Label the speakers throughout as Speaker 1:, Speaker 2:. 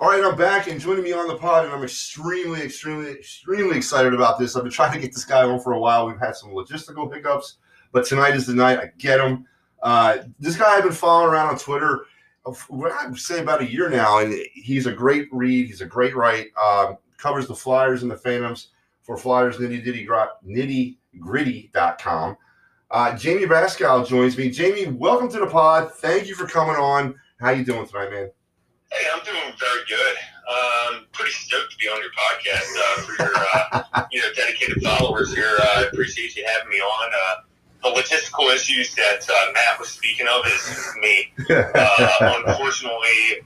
Speaker 1: All right, I'm back and joining me on the pod, and I'm extremely, extremely, extremely excited about this. I've been trying to get this guy on for a while. We've had some logistical hiccups, but tonight is the night. I get him. Uh, this guy I've been following around on Twitter, what I'd say about a year now, and he's a great read. He's a great write. Um, covers the Flyers and the Phantoms for Flyers Nitty Ditty Nitty Gritty.com. Uh, Jamey Baskow joins me. Jamey, welcome to the pod. Thank you for coming on. How you doing tonight, man?
Speaker 2: Hey, I'm doing very good. Um, pretty stoked to be on your podcast uh, for your uh, you know dedicated followers here. Uh, I appreciate you having me on. Uh, the logistical issues that uh, Matt was speaking of is me. Uh, unfortunately,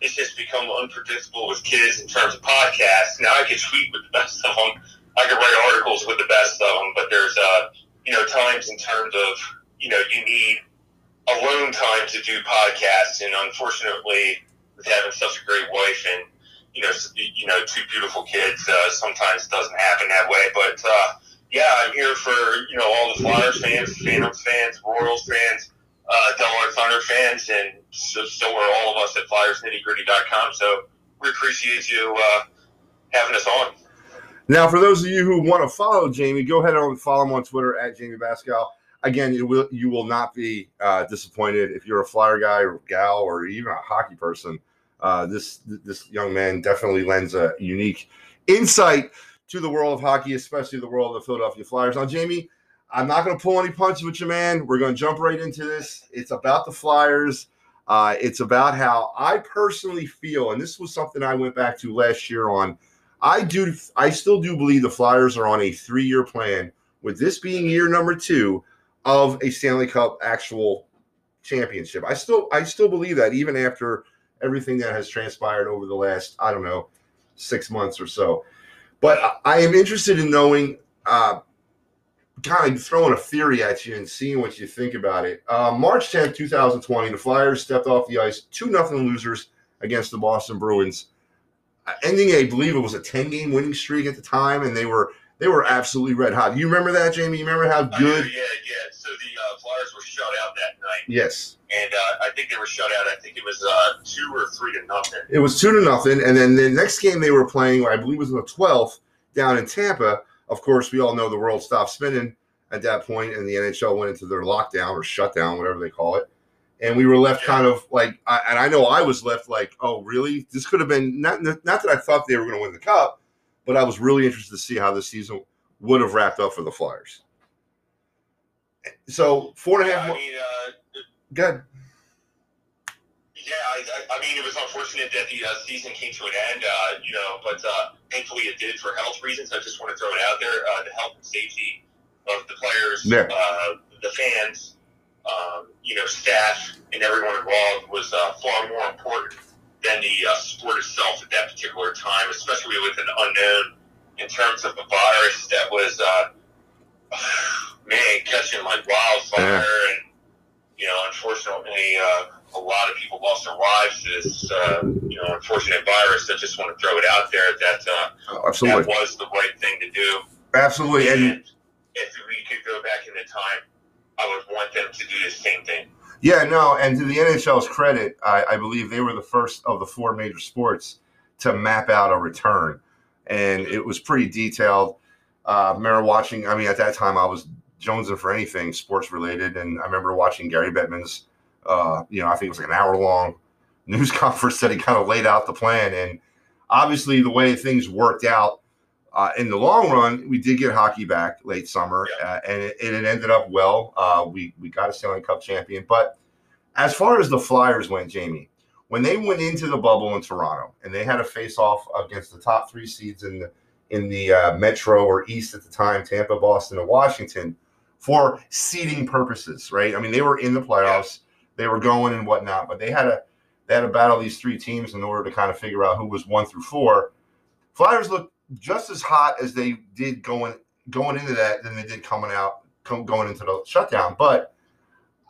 Speaker 2: it's just become unpredictable with kids in terms of podcasts. Now I can tweet with the best of them. I can write articles with the best of them, but there's you know times in terms of you know you need alone time to do podcasts, and unfortunately, with having such a great wife and you know, you know, two beautiful kids, uh, sometimes doesn't happen that way. But uh, yeah, I'm here for you know all the Flyers fans, Phantoms fans, Royals fans, uh, Delaware Thunder fans, and so, so are all of us at FlyersNittyGritty.com. So we appreciate you uh, having us on.
Speaker 1: Now, for those of you who want to follow Jamey, go ahead and follow him on Twitter at Jamey Baskow again, you will you will not be uh, disappointed if you're a flyer guy or gal or even a hockey person. Uh, this this young man definitely lends a unique insight to the world of hockey, especially the world of the Philadelphia Flyers. Now, Jamey, I'm not going to pull any punches with you, man. We're going to jump right into this. It's about the Flyers. Uh, it's about how I personally feel, and this was something I went back to last year on. I do, I still do believe the Flyers are on a three-year plan. With this being year number two, of a Stanley Cup actual championship. I still I still believe that even after everything that has transpired over the last I don't know six months or so. But I am interested in knowing, uh, kind of throwing a theory at you and seeing what you think about it. Uh, March 10th, 2020, the Flyers stepped off the ice, 2 nothing losers against the Boston Bruins, uh, ending, I believe it was a 10 game winning streak at the time, and they were they were absolutely red hot. You remember that, Jamey? You remember how good?
Speaker 2: yeah, yeah. So the uh, Flyers were shut out that night.
Speaker 1: Yes.
Speaker 2: And uh, I think they were shut out. I think it was uh, two or three to nothing.
Speaker 1: It was two to nothing, and then the next game they were playing, I believe, was on the twelfth down in Tampa. Of course, we all know the world stopped spinning at that point, and the NHL went into their lockdown or shutdown, whatever they call it. And we were left yeah. kind of like, I, and I know I was left like, oh, really? This could have been not not that I thought they were going to win the cup, but I was really interested to see how the season would have wrapped up for the Flyers. So four and a half.
Speaker 2: Yeah, I mean, uh,
Speaker 1: good.
Speaker 2: Yeah, I, I, mean, it was unfortunate that the uh, season came to an end, uh, you know, but uh, thankfully it did for health reasons. I just want to throw it out there: uh, the health and safety of the players,
Speaker 1: yeah.
Speaker 2: uh, the fans, um, you know, staff, and everyone involved was uh, far more important than the uh, sport itself at that particular time, especially with an unknown in terms of a virus that was, uh, man, catching like wildfire. Yeah. And, you know, unfortunately, uh, a lot of people lost their lives to this, uh, you know, unfortunate virus. I just want to throw it out there that uh,
Speaker 1: oh, absolutely.
Speaker 2: that was the right thing to do.
Speaker 1: Absolutely.
Speaker 2: And, and if we could go back in the time, I would want them to do the same thing.
Speaker 1: Yeah, no, and to the NHL's credit, I, I believe they were the first of the four major sports to map out a return and it was pretty detailed. Uh, I remember watching. I mean, at that time, I was jonesing for anything sports related, and I remember watching Gary Bettman's. Uh, you know, I think it was like an hour long news conference that he kind of laid out the plan, and obviously the way things worked out. Uh, in the long run, we did get hockey back late summer, uh, and, it, and, it, ended up well. Uh, we we got a Stanley Cup champion, but as far as the Flyers went, Jamey, when they went into the bubble in Toronto and they had a face off against the top three seeds in the in the uh, Metro or East at the time, Tampa, Boston, and Washington, for seeding purposes, right? I mean, they were in the playoffs, they were going and whatnot, but they had a they had to battle these three teams in order to kind of figure out who was one through four. Flyers looked just as hot as they did going going into that than they did coming out going into the shutdown. But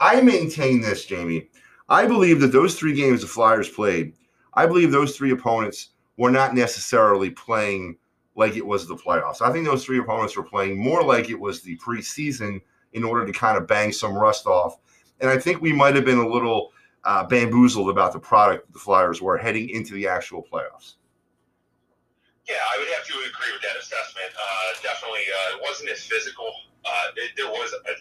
Speaker 1: I maintain this, Jamey. I believe that those three games the Flyers played, I believe those three opponents were not necessarily playing like it was the playoffs. I think those three opponents were playing more like it was the preseason in order to kind of bang some rust off. And I think we might have been a little uh, bamboozled about the product the Flyers were heading into the actual playoffs.
Speaker 2: Yeah, I would have to agree with that assessment. Uh, definitely, uh, it wasn't as physical. Uh, it, there was a,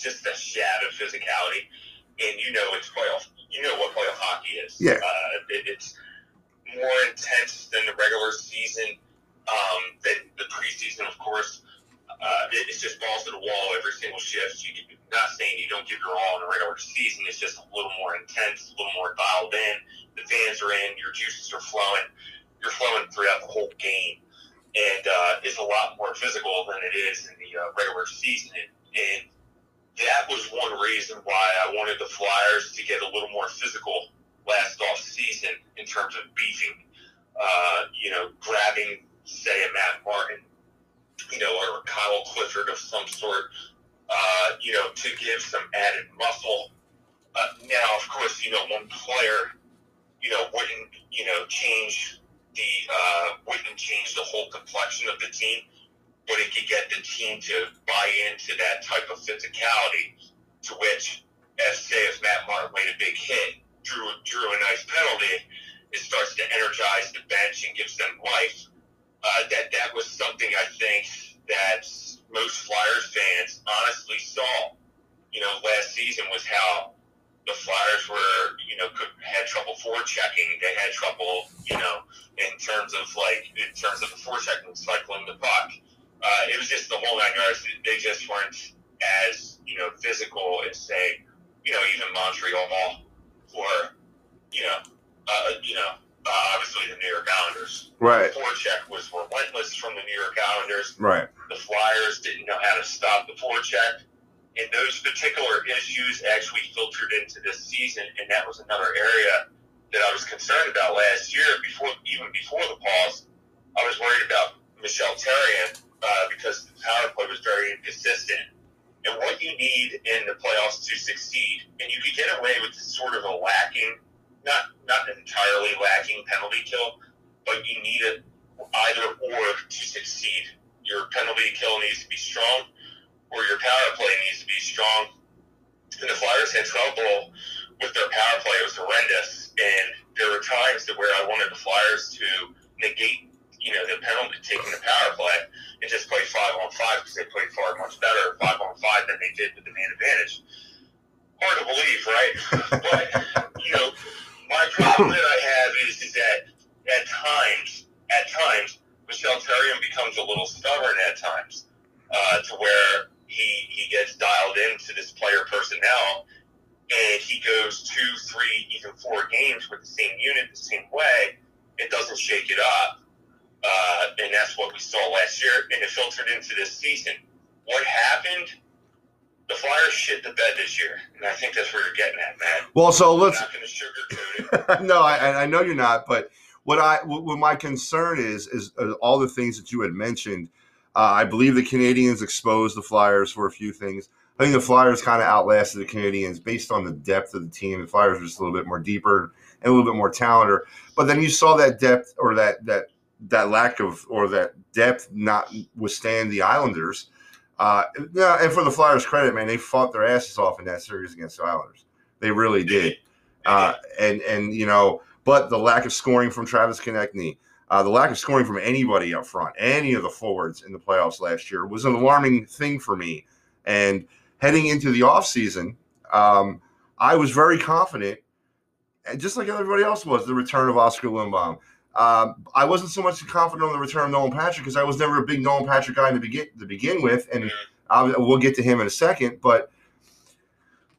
Speaker 2: just a shad of physicality, and you know it's playoff. You know what playoff hockey is.
Speaker 1: Yeah.
Speaker 2: Uh, it, it's more intense than the regular season. Um, than the preseason, of course. Uh, it, it's just balls to the wall every single shift. You, not saying you don't give your all in the regular season. It's just a little more intense, a little more dialed in. The fans are in. Your juices are flowing. You're flowing throughout the whole game, and uh, it's a lot more physical than it is in the uh, regular season. And, and that was one reason why I wanted the Flyers to get a little more physical last off season in terms of beefing, uh, you know, grabbing, say, a Matt Martin, you know, or a Kyle Clifford of some sort, uh, you know, to give some added muscle. Uh, now, of course, you know, one player, you know, wouldn't, you know, change the, uh, wouldn't change the whole complexion of the team, but it could get the team to buy into that type of physicality to which, as say, if Matt Martin made a big hit, drew drew a nice penalty, it starts to energize the bench and gives them life. Uh, that that was something I think that most Flyers fans honestly saw. You know, last season was how the Flyers were, you know, could, had trouble forechecking. They had trouble, you know, in terms of like in terms of the forechecking, cycling the puck. Uh, it was just the whole nine yards. They just weren't as you know physical as say, you know, even Montreal or you know, uh, you know, uh, obviously the New York Islanders.
Speaker 1: Right.
Speaker 2: The forecheck was relentless from the New York Islanders.
Speaker 1: Right.
Speaker 2: The Flyers didn't know how to stop the forecheck. And those particular issues actually filtered into this season, and that was another area that I was concerned about last year. Before even before the pause, I was worried about Michel Therrien uh, because the power play was very inconsistent and what you need in the playoffs to succeed. And you could get away with sort of a lacking, not not entirely lacking penalty kill, but you need it either or to succeed. Your penalty kill needs to be strong, or your power play needs to be strong. And the Flyers had trouble with their power play; it was horrendous. And there were times that where I wanted the Flyers to negate, you know, the penalty taking the power play and just play five on five because they played far much better five on five than they did with the man advantage. Hard to believe, right? but you know, my problem that I have is, is that at times, at times, Michel Therrien becomes a little stubborn at times, uh, to where he he gets dialed into this player personnel, and he goes two, three, even four games with the same unit, the same way. It doesn't shake it up. Uh, and that's what we saw last year, and it filtered into this season. What happened? The Flyers shit the bed this year, and I think that's where you're getting at, man.
Speaker 1: Well, so
Speaker 2: I'm
Speaker 1: let's.
Speaker 2: not going to sugarcoat it.
Speaker 1: no, I, I know you're not, but what I what what my concern is is uh, all the things that you had mentioned. Uh, I believe the Canadiens exposed the Flyers for a few things. I think the Flyers kind of outlasted the Canadiens based on the depth of the team. The Flyers were just a little bit more deeper and a little bit more talented. But then you saw that depth or that that that lack of or that depth not withstand the Islanders. Uh, and for the Flyers' credit, man, they fought their asses off in that series against the Islanders. They really did. Uh, and and you know, but the lack of scoring from Travis Konecny, uh, the lack of scoring from anybody up front, any of the forwards in the playoffs last year was an alarming thing for me. And heading into the offseason, um, I was very confident, and just like everybody else was, the return of Oscar Lindblom. Um, I wasn't so much confident on the return of Nolan Patrick because I was never a big Nolan Patrick guy to begin to begin with, and we'll get to him in a second. But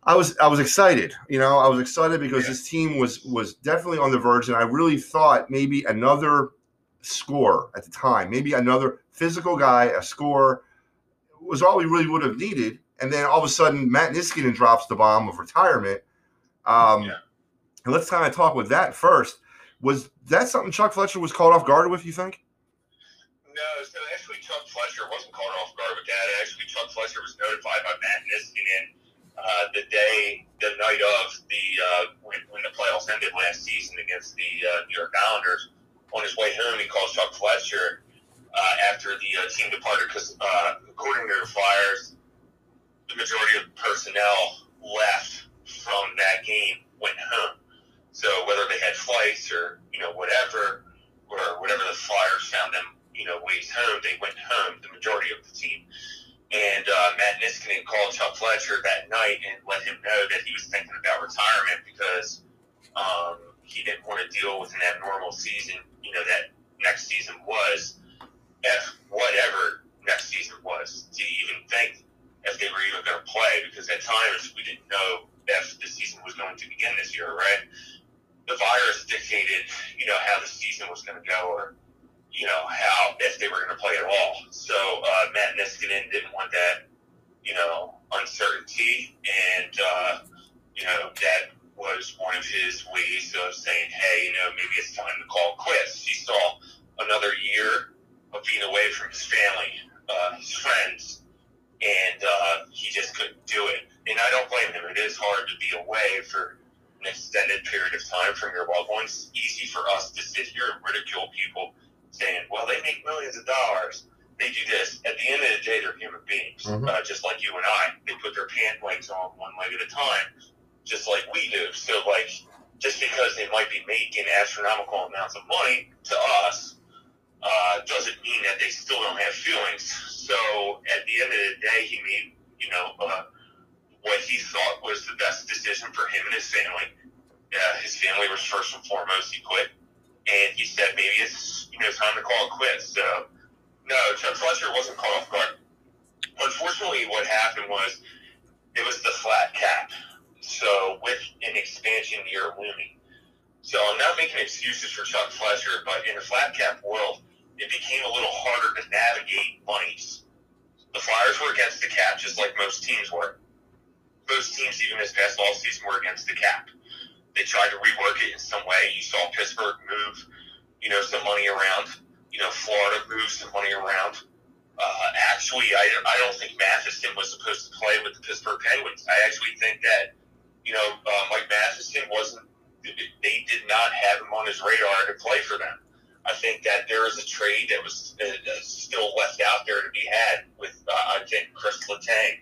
Speaker 1: I was I was excited, you know, I was excited because
Speaker 2: Yeah.
Speaker 1: this team was was definitely on the verge, and I really thought maybe another score at the time, maybe another physical guy, a score was all we really would have needed. And then all of a sudden, Matt Niskanen drops the bomb of retirement. Um,
Speaker 2: Yeah.
Speaker 1: And let's kind of talk with that first. Was that something Chuck Fletcher was caught off guard with? You think?
Speaker 2: No, so actually Chuck Fletcher wasn't caught off guard with that. Actually, Chuck Fletcher was notified by Matt Niskanen uh, the day, the night of the uh, when, when the playoffs ended last season against the uh, New York Islanders. On his way home, he calls Chuck Fletcher uh, after the uh, team departed because, uh, according to the Flyers, the majority of personnel left from that game went home. So whether they had flights or you know whatever, or whatever the Flyers found them, you know, ways home, they went home. The majority of the team. And uh, Matt Niskanen called Chuck Fletcher that night and let him know that he was thinking about retirement because um, he didn't want to deal with an abnormal season. You know that next season was, if whatever next season was, to even think if they were even going to play because at times we didn't know if the season was going to begin this year, right? The virus dictated, you know, how the season was going to go or, you know, how, if they were going to play at all. So uh, Matt Niskanen didn't want that, you know, uncertainty. And, uh, you know, that was one of his ways of saying, hey, you know, maybe it's time to call quits. He saw another year of being away from his family, uh, his friends, and uh, he just couldn't do it. And I don't blame him. It is hard to be away for an extended period of time from your loved ones. Easy for us to sit here and ridicule people saying, well, they make millions of dollars. They do this. At the end of the day, they're human beings,
Speaker 1: Mhm.
Speaker 2: uh, just like you and I. They put their pant legs on one leg at a time, just like we do. So, like, just because they might be making astronomical amounts of money to us, uh, doesn't mean that they still don't have feelings. So at the end of the day, he made, you know, uh, what he thought was the best decision for him and his family. Uh, his family was first and foremost. He quit, and he said maybe it's you know time to call it quits. So no, Chuck Fletcher wasn't caught off guard. Unfortunately, what happened was it was the flat cap. So with an expansion year looming. So I'm not making excuses for Chuck Fletcher, but in the flat cap world, it became a little harder to navigate monies. The Flyers were against the cap, just like most teams were. Most teams, even this past all season, were against the cap. They tried to rework it in some way. You saw Pittsburgh move, you know, some money around. You know, Florida moved some money around. Uh, actually, I, I don't think Matheson was supposed to play with the Pittsburgh Penguins. I actually think that, you know, uh, Mike Matheson wasn't they did not have him on his radar to play for them. I think that there is a trade that was uh, still left out there to be had with, uh, I think, Chris Letang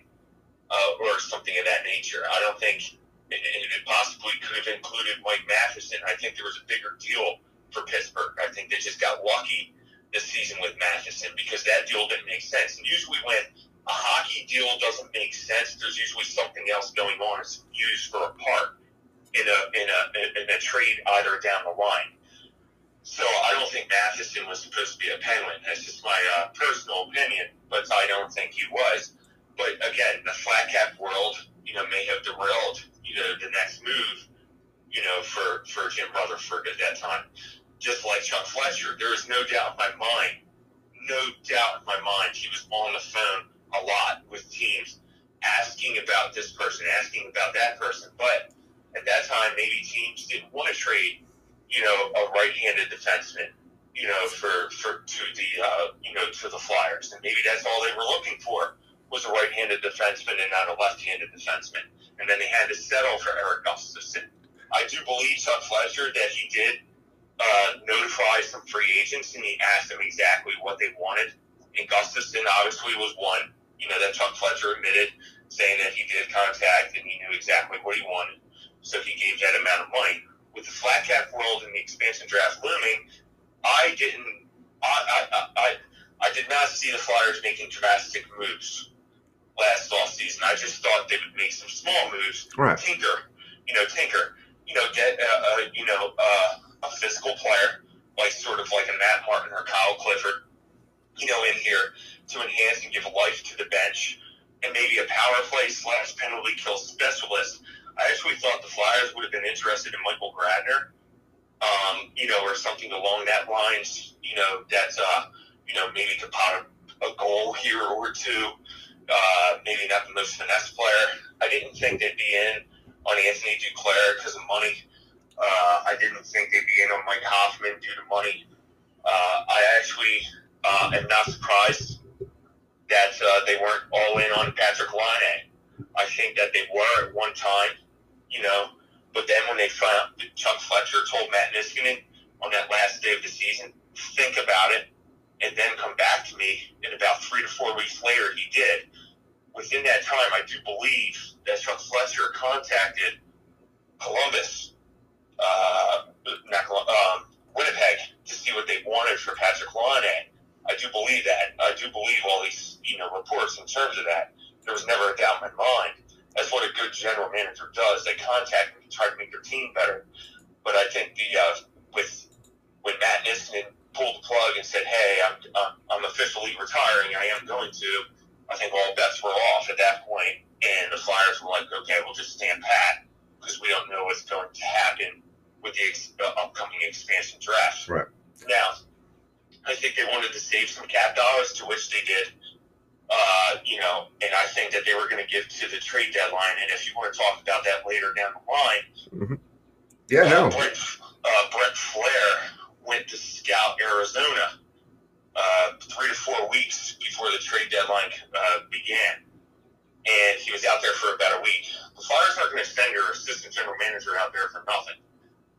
Speaker 2: uh, or something of that nature. I don't think it, it possibly could have included Mike Matheson. I think there was a bigger deal for Pittsburgh. I think they just got lucky this season with Matheson because that deal didn't make sense. And usually when a hockey deal doesn't make sense, there's usually something else going on. It's used for a part in a in a in a trade either down the line. So I don't think Matheson was supposed to be a Penguin. That's just my uh, personal opinion, but I don't think he was. But again, the flat cap world, you know, may have derailed you know the next move, you know, for for Jim Rutherford at that time. Just like Chuck Fletcher, there is no doubt in my mind, no doubt in my mind, he was on the phone a lot with teams asking about this person, asking about that person, but at that time, maybe teams didn't want to trade, you know, a right-handed defenseman, you know, for for to the uh, you know to the Flyers, and maybe that's all they were looking for was a right-handed defenseman and not a left-handed defenseman, and then they had to settle for Erik Gustafsson. I do believe Chuck Fletcher that he did uh, notify some free agents, and he asked them exactly what they wanted, and Gustafson obviously was one, you know, that Chuck Fletcher admitted, saying that he did contact and he knew exactly what he wanted so he gave that amount of money. With the flat cap world and the expansion draft looming, I didn't, I, I, I, I did not see the Flyers making drastic moves last offseason. I just thought they would make some small moves,
Speaker 1: Right.
Speaker 2: tinker, you know, tinker, you know, get, uh, uh, you know, uh, a physical player, like sort of like a Matt Martin or Kyle Clifford, you know, in here to enhance and give life to the bench, and maybe a power play slash penalty kill specialist I actually thought the Flyers would have been interested in Michael Grabner, um, you know, or something along that lines. You know, that's uh, you know, maybe could pot a, a goal here or two. Uh, maybe not the most finesse player. I didn't think they'd be in on Anthony Duclair because of money. Uh, I didn't think they'd be in on Mike Hoffman due to money. Uh, I actually uh, am not surprised that uh, they weren't all in on Patrik Laine. I think that they were at one time, you know, but then when they found Chuck Fletcher told Matt Niskanen on that last day of the season, think about it, and then come back to me. And about three to four weeks later, he did. Within that time, I do believe that Chuck Fletcher contacted Columbus, uh, not um, Winnipeg, to see what they wanted for Patrik Laine. I do believe that. I do believe all these you know reports in terms of that. There was never a doubt in my mind. That's what a good general manager does. They contact me try to make their team better. But I think the uh, with when Matt Niskanen pulled the plug and said, "Hey, I'm, I'm I'm officially retiring. I am going to." I think all bets were off at that point, and the Flyers were like, "Okay, we'll just stand pat because we don't know what's going to happen with the ex- uh, upcoming expansion draft."
Speaker 1: Right.
Speaker 2: Now, I think they wanted to save some cap dollars, to which they did. Uh, you know, and I think that they were going to give to the trade deadline. And if you want to talk about that later down the line,
Speaker 1: Yeah, no.
Speaker 2: uh, Brent, uh, Brent Flahr went to scout Arizona uh, three to four weeks before the trade deadline uh, began. And he was out there for about a week. The Flyers aren't going to send your assistant general manager out there for nothing.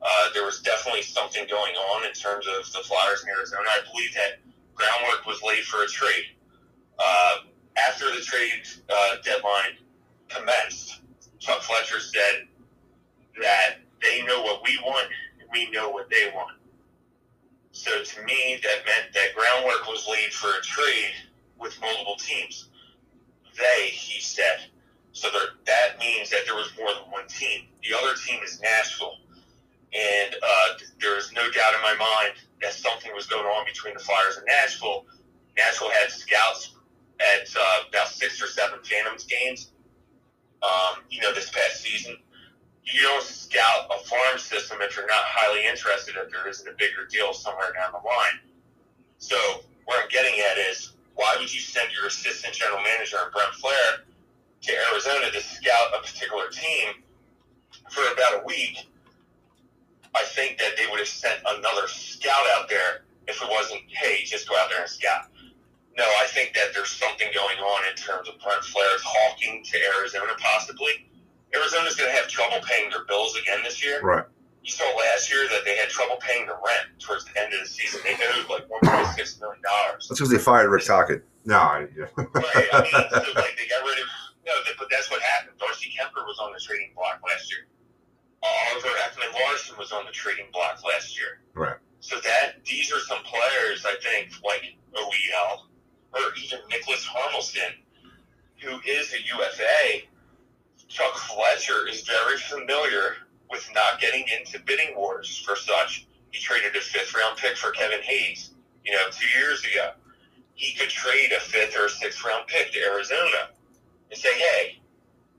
Speaker 2: Uh, there was definitely something going on in terms of the Flyers in Arizona. I believe that groundwork was laid for a trade. Uh, after the trade uh, deadline commenced, Chuck Fletcher said that they know what we want and we know what they want. So to me, that meant that groundwork was laid for a trade with multiple teams. They, he said. So there, that means that there was more than one team. The other team is Nashville. And uh, there is no doubt in my mind that something was going on between the Flyers and Nashville. Nashville had scouts at uh, about six or seven Phantoms games, um, you know, this past season you don't scout a farm system if you're not highly interested if there isn't a bigger deal somewhere down the line. So where I'm getting at is why would you send your assistant general manager Brent Flahr to Arizona to scout a particular team for about a week? Think that they would have sent another scout out there if it wasn't, hey, just go out there and scout. No, I think that there's something going on in terms of Brent Flahr talking to Arizona possibly. Arizona's going to have trouble paying their bills again this year.
Speaker 1: Right.
Speaker 2: You saw last year that they had trouble paying the rent towards the end of the season. They owed like one point six million dollars.
Speaker 1: That's because they fired Rick Tocchet. No, I, yeah.
Speaker 2: Right. I mean, so like they got rid of no, but that's what happened. Darcy Kuemper was on the trading block last year. Oliver Ekman-Larsson was on the trading block last year.
Speaker 1: Right.
Speaker 2: So that these are some players I think like OEL or even Niklas Hjalmarsson, who is a UFA. Chuck Fletcher is very familiar with not getting into bidding wars for such. He traded a fifth round pick for Kevin Hayes, you know, two years ago. He could trade a fifth or a sixth round pick to Arizona and say, hey,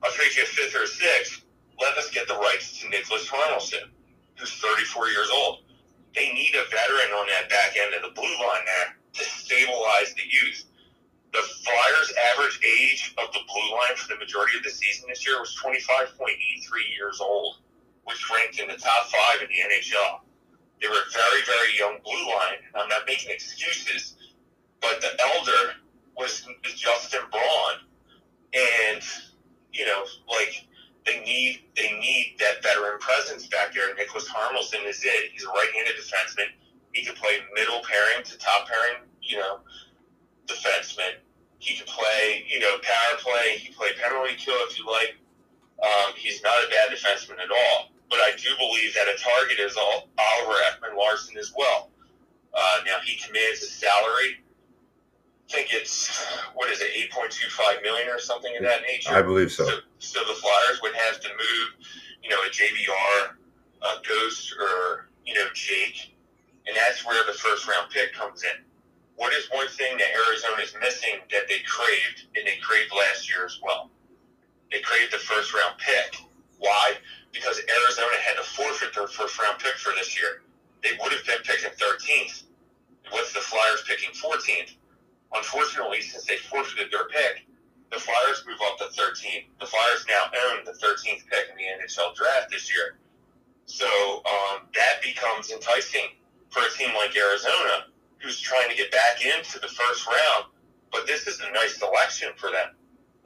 Speaker 2: I'll trade you a fifth or a sixth. Let us get the rights to Niklas Hjalmarsson, who's 34 years old. They need a veteran on that back end of the blue line there to stabilize the youth. The Flyers' average age of the blue line for the majority of the season this year was 25.83 years old, which ranked in the top five in the NHL. They were a very, very young blue line. I'm not making excuses, but the elder was Justin Braun, and you know, like they need they need that veteran presence back there. Niklas Hjalmarsson is it. He's a right-handed defenseman. He can play middle pairing to top pairing, you know, defenseman. He can play, you know, power play. He can play penalty kill if you like. Um, he's not a bad defenseman at all. But I do believe that a target is all Oliver Ekman-Larsson as well. Uh, now he commands a salary. I think it's what is it, eight point two five million or something of that nature.
Speaker 1: I believe so.
Speaker 2: So, so the Flyers would have to move, you know, a JVR, a Ghost, or you know Jake, and that's where the first round pick comes in. What is one thing that Arizona is missing that they craved, and they craved last year as well? They craved the first round pick. Why? Because Arizona had to forfeit their first round pick for this year. They would have been picking 13th, with the Flyers picking 14th. Unfortunately, since they forfeited their pick, the Flyers move up to 13. The Flyers now own the 13th pick in the NHL draft this year. So um, that becomes enticing for a team like Arizona, who's trying to get back into the first round. But this is a nice selection for them.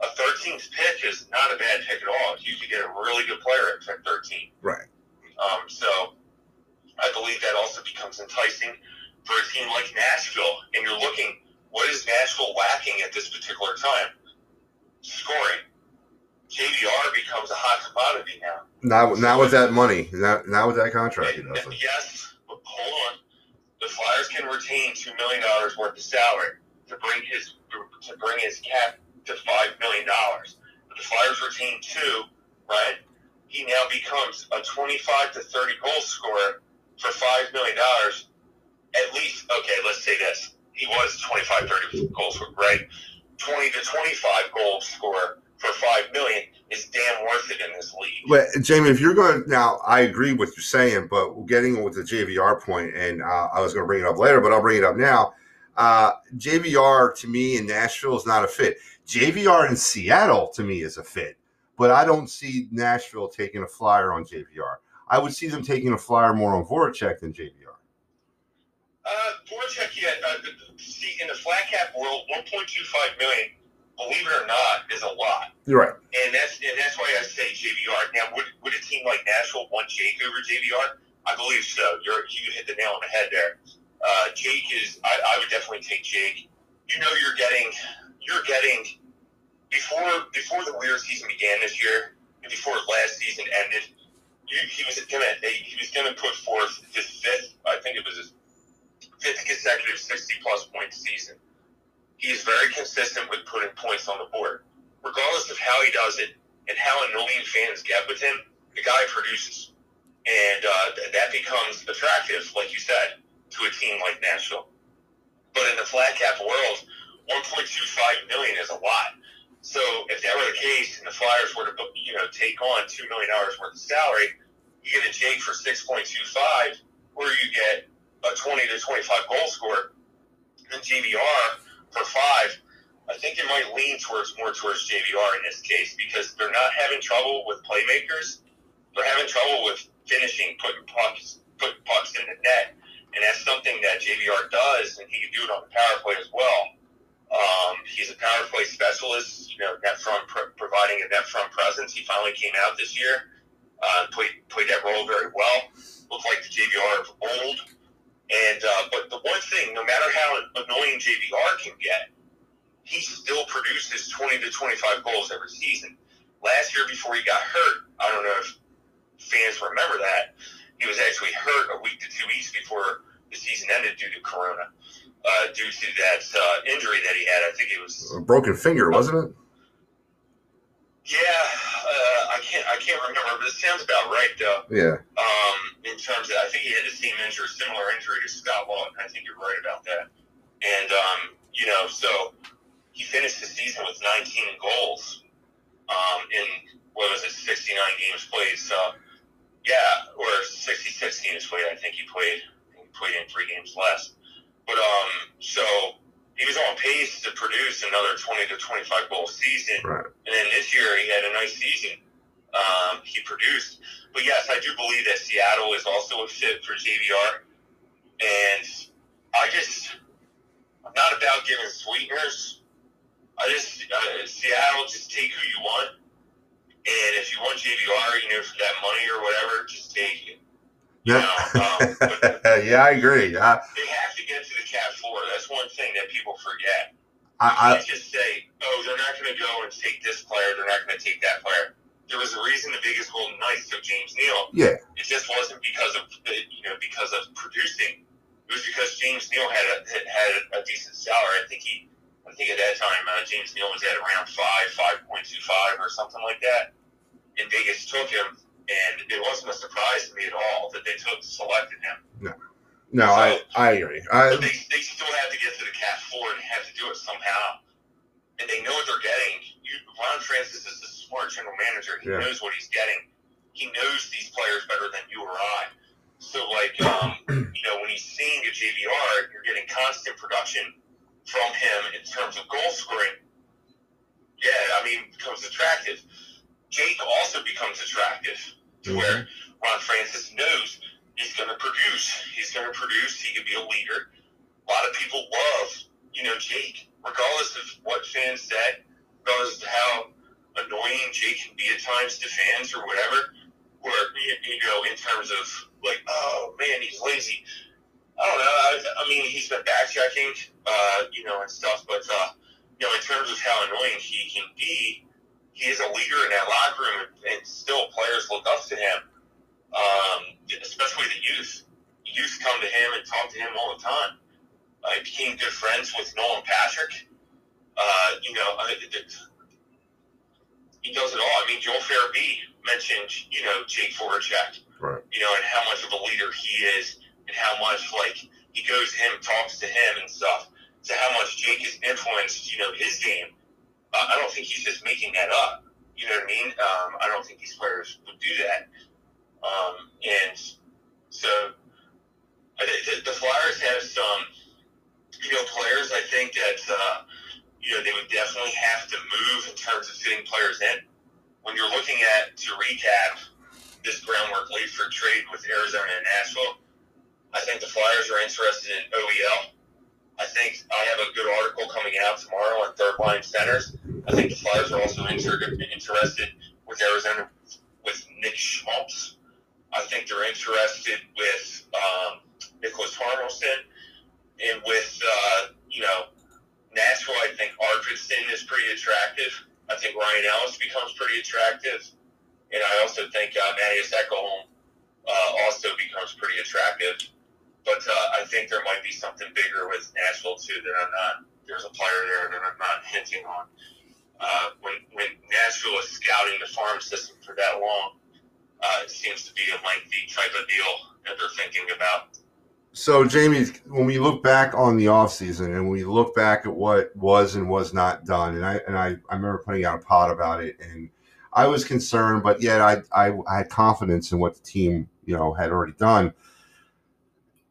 Speaker 2: A 13th pick is not a bad pick at all. You could get a really good player at pick 13.
Speaker 1: Right.
Speaker 2: Um, so I believe that also becomes enticing for a team like Nashville. And you're looking, what is Nashville lacking at this particular time? Scoring. JVR becomes a hot commodity now.
Speaker 1: Now, now with that money, now, now with that contract.
Speaker 2: Yes, but hold on. The Flyers can retain two million dollars worth of salary to bring his to bring his cap to five million dollars. The Flyers retain two, right? He now becomes a twenty-five to thirty goal scorer for five million dollars. At least, okay, let's say this. He was 25, 30 goals, for right? 20 to 25 goal scorer for five million is damn worth it in this league.
Speaker 1: But Jamey, if you're going now, I agree with you saying, but getting with the JVR point, and uh, I was going to bring it up later, but I'll bring it up now. Uh, JVR to me in Nashville is not a fit. JVR in Seattle to me is a fit, but I don't see Nashville taking a flyer on JVR. I would see them taking a flyer more on Voracek than JVR.
Speaker 2: Uh, Voracek, yeah, uh, see, in the flat cap world, 1.25 million believe it or not, is a lot.
Speaker 1: You're right.
Speaker 2: And that's and that's why I say JVR. Now, would, would a team like Nashville want Jake over JVR? I believe so. You're, you hit the nail on the head there. Uh, Jake is. I, I would definitely take Jake. You know, you're getting you're getting before before the weird season began this year, and before last season ended. You, he was gonna he was gonna put forth his fifth. I think it was his fifth consecutive sixty plus point season he is very consistent with putting points on the board. Regardless of how he does it and how annoying fans get with him, the guy produces. And uh, that becomes attractive, like you said, to a team like Nashville. But in the flat cap world, 1.25 million is a lot. So if that were the case, and the Flyers were to you know take on two million dollars worth of salary, you get a Jake for 6.25, or you get a 20 to 25 goal scorer. And JVR for five, I think it might lean towards more towards JVR in this case because they're not having trouble with playmakers. They're having trouble with finishing, putting pucks, putting pucks in the net, and that's something that JVR does, and he can do it on the power play as well. Um, he's a power play specialist, you know, net front providing a net front presence. He finally came out this year, uh, played played that role very well. Looked like the JVR of old. And uh, but the one thing, no matter how annoying JVR can get, he still produces 20 to 25 goals every season. Last year, before he got hurt, I don't know if fans remember that he was actually hurt a week to two weeks before the season ended due to Corona, uh, due to that uh, injury that he had. I think it was
Speaker 1: a broken finger, wasn't it?
Speaker 2: Yeah, uh, I can't I can't remember, but it sounds about right though.
Speaker 1: Yeah.
Speaker 2: Um, in terms of, I think he had the same injury, similar injury to Scott Laughton. I think you're right about that. And um, you know, so he finished the season with 19 goals um, in what was it, 69 games played. So yeah, or 66 games played. I think he played. He played in three games less. But um, so he was on pace to produce another 20 to 25 goal season.
Speaker 1: Right.
Speaker 2: And then this year he had a nice season. Um, he produced. But yes, I do believe that Seattle is also a fit for JVR. And I just, I'm not about giving sweeteners. I just, uh, Seattle, just take who you want. And if you want JVR, you know, for that money or whatever, just take it. You know, um,
Speaker 1: yeah, I agree. I,
Speaker 2: they have to get to the cap four. That's one thing that people forget.
Speaker 1: I,
Speaker 2: I just say, oh, they're not going to go and take this player. They're not going to take that player. There was a reason the Vegas Golden Knights took James Neal.
Speaker 1: Yeah.
Speaker 2: It just wasn't because of you know because of producing. It was because James Neal had a had a decent salary. I think he, I think at that time uh, James Neal was at around five, five point two five or something like that. And Vegas took him and it wasn't a surprise to me at all that they took selected him.
Speaker 1: No, no, so, I I agree. I,
Speaker 2: they they still have to get to the cap four and have to do it somehow, and they know what they're getting. You, Ron Francis is a smart general manager. He yeah. knows what he's getting. He knows these players better than you or I. So, like, um, you know, when he's seeing a JVR, you're getting constant production from him in terms of goal scoring. Yeah, I mean, becomes attractive. Jake also becomes attractive to mm-hmm. where Ron Francis knows he's going to produce. He's going to produce. He can be a leader. A lot of people love, you know, Jake, regardless of what fans say, regardless of how annoying Jake can be at times to fans or whatever, or, you know, in terms of like, oh man, he's lazy. I don't know. I, I mean, he's been back checking, uh, you know, and stuff, but, uh, you know, in terms of how annoying he can be, he is a leader in that locker room, and, and still players look up to him, um, especially the youth. Youth come to him and talk to him all the time. I became good friends with Nolan Patrick. Uh, you know, I, it, he does it all. I mean, Joel Farabee mentioned, you know, Jake Voracek,
Speaker 1: Right.
Speaker 2: you know, and how much of a leader he is, and how much like he goes to him, talks to him, and stuff. To how much Jake has influenced, you know, his game. I don't think he's just making that up. You know what I mean? Um, I don't think these players would do that. Um, and so the, the Flyers have some, you know, players. I think that uh, you know they would definitely have to move in terms of fitting players in. When you're looking at to recap this groundwork laid for trade with Arizona and Nashville, I think the Flyers are interested in OEL. I think I have a good article coming out tomorrow on third line centers. I think the Flyers are also inter- interested with Arizona with Nick Schmaltz. I think they're interested with um, Niklas Hjalmarsson and with uh, you know Nashville. I think Arvidsson is pretty attractive. I think Ryan Ellis becomes pretty attractive, and I also think uh, Mattias Ekholm uh, also becomes pretty attractive. But uh, I think there might be something bigger with Nashville too that I'm not. There's a player there that I'm not hinting on. Uh, when when Nashville is scouting the farm system for that long, uh, it seems to be a lengthy type of deal that they're thinking about.
Speaker 1: So, Jamey, when we look back on the offseason and we look back at what was and was not done, and I and I, I remember putting out a pod about it, and I was concerned, but yet I, I I had confidence in what the team you know had already done.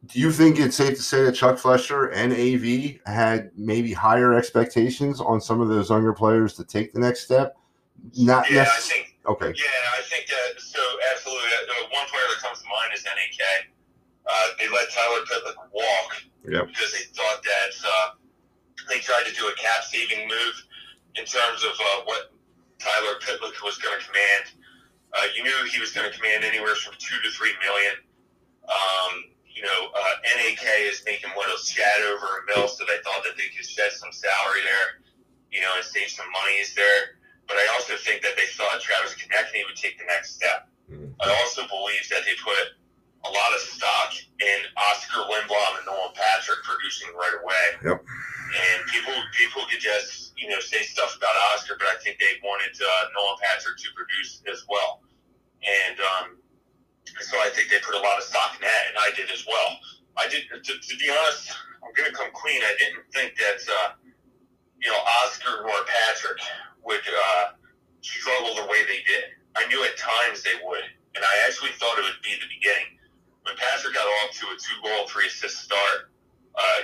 Speaker 1: Do you think it's safe to say that Chuck Fletcher and AV had maybe higher expectations on some of those younger players to take the next step? Not
Speaker 2: Yeah, I think.
Speaker 1: okay.
Speaker 2: Yeah, I think that. So absolutely, one player that comes to mind is NAK. Uh, they let Tyler Pitlick walk
Speaker 1: Yep.
Speaker 2: because they thought that uh, they tried to do a cap saving move in terms of uh, what Tyler Pitlick was going to command. Uh, you knew he was going to command anywhere from two to three million. Um, you know, uh, NAK is making what a scat over a mill, so they thought that they could shed some salary there, you know, and save some monies there. But I also think that they thought Travis Konecny would take the next step.
Speaker 1: Mhm.
Speaker 2: I also believe that they put a lot of stock in Oscar Lindblom and Nolan Patrick producing right away.
Speaker 1: Yep.
Speaker 2: And people people could just you know say stuff about Oscar, but I think they wanted uh, Nolan Patrick to produce as well. And um, so I think they put a lot of stock in that, and I did as well. I did to, to be honest. I'm gonna come clean. I didn't think that uh, you know Oscar or Patrick would uh, struggle the way they did. I knew at times they would, and I actually thought it would be the beginning. When Patrick got off to a two goal, three assist start, uh,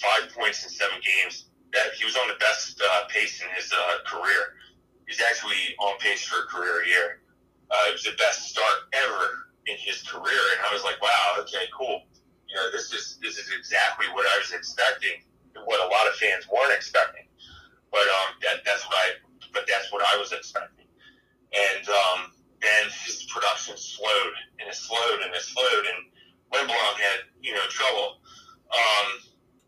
Speaker 2: five points in seven games, that he was on the best uh, pace in his uh, career. He's actually on pace for a career year. Uh, it was the best start ever in his career, and I was like, wow, okay, cool. You know, this is this is exactly what I was expecting, and what a lot of fans weren't expecting. But um, that that's what I but that's what I was expecting then his production slowed and it slowed and it slowed, and Lindblom had you know trouble. Um,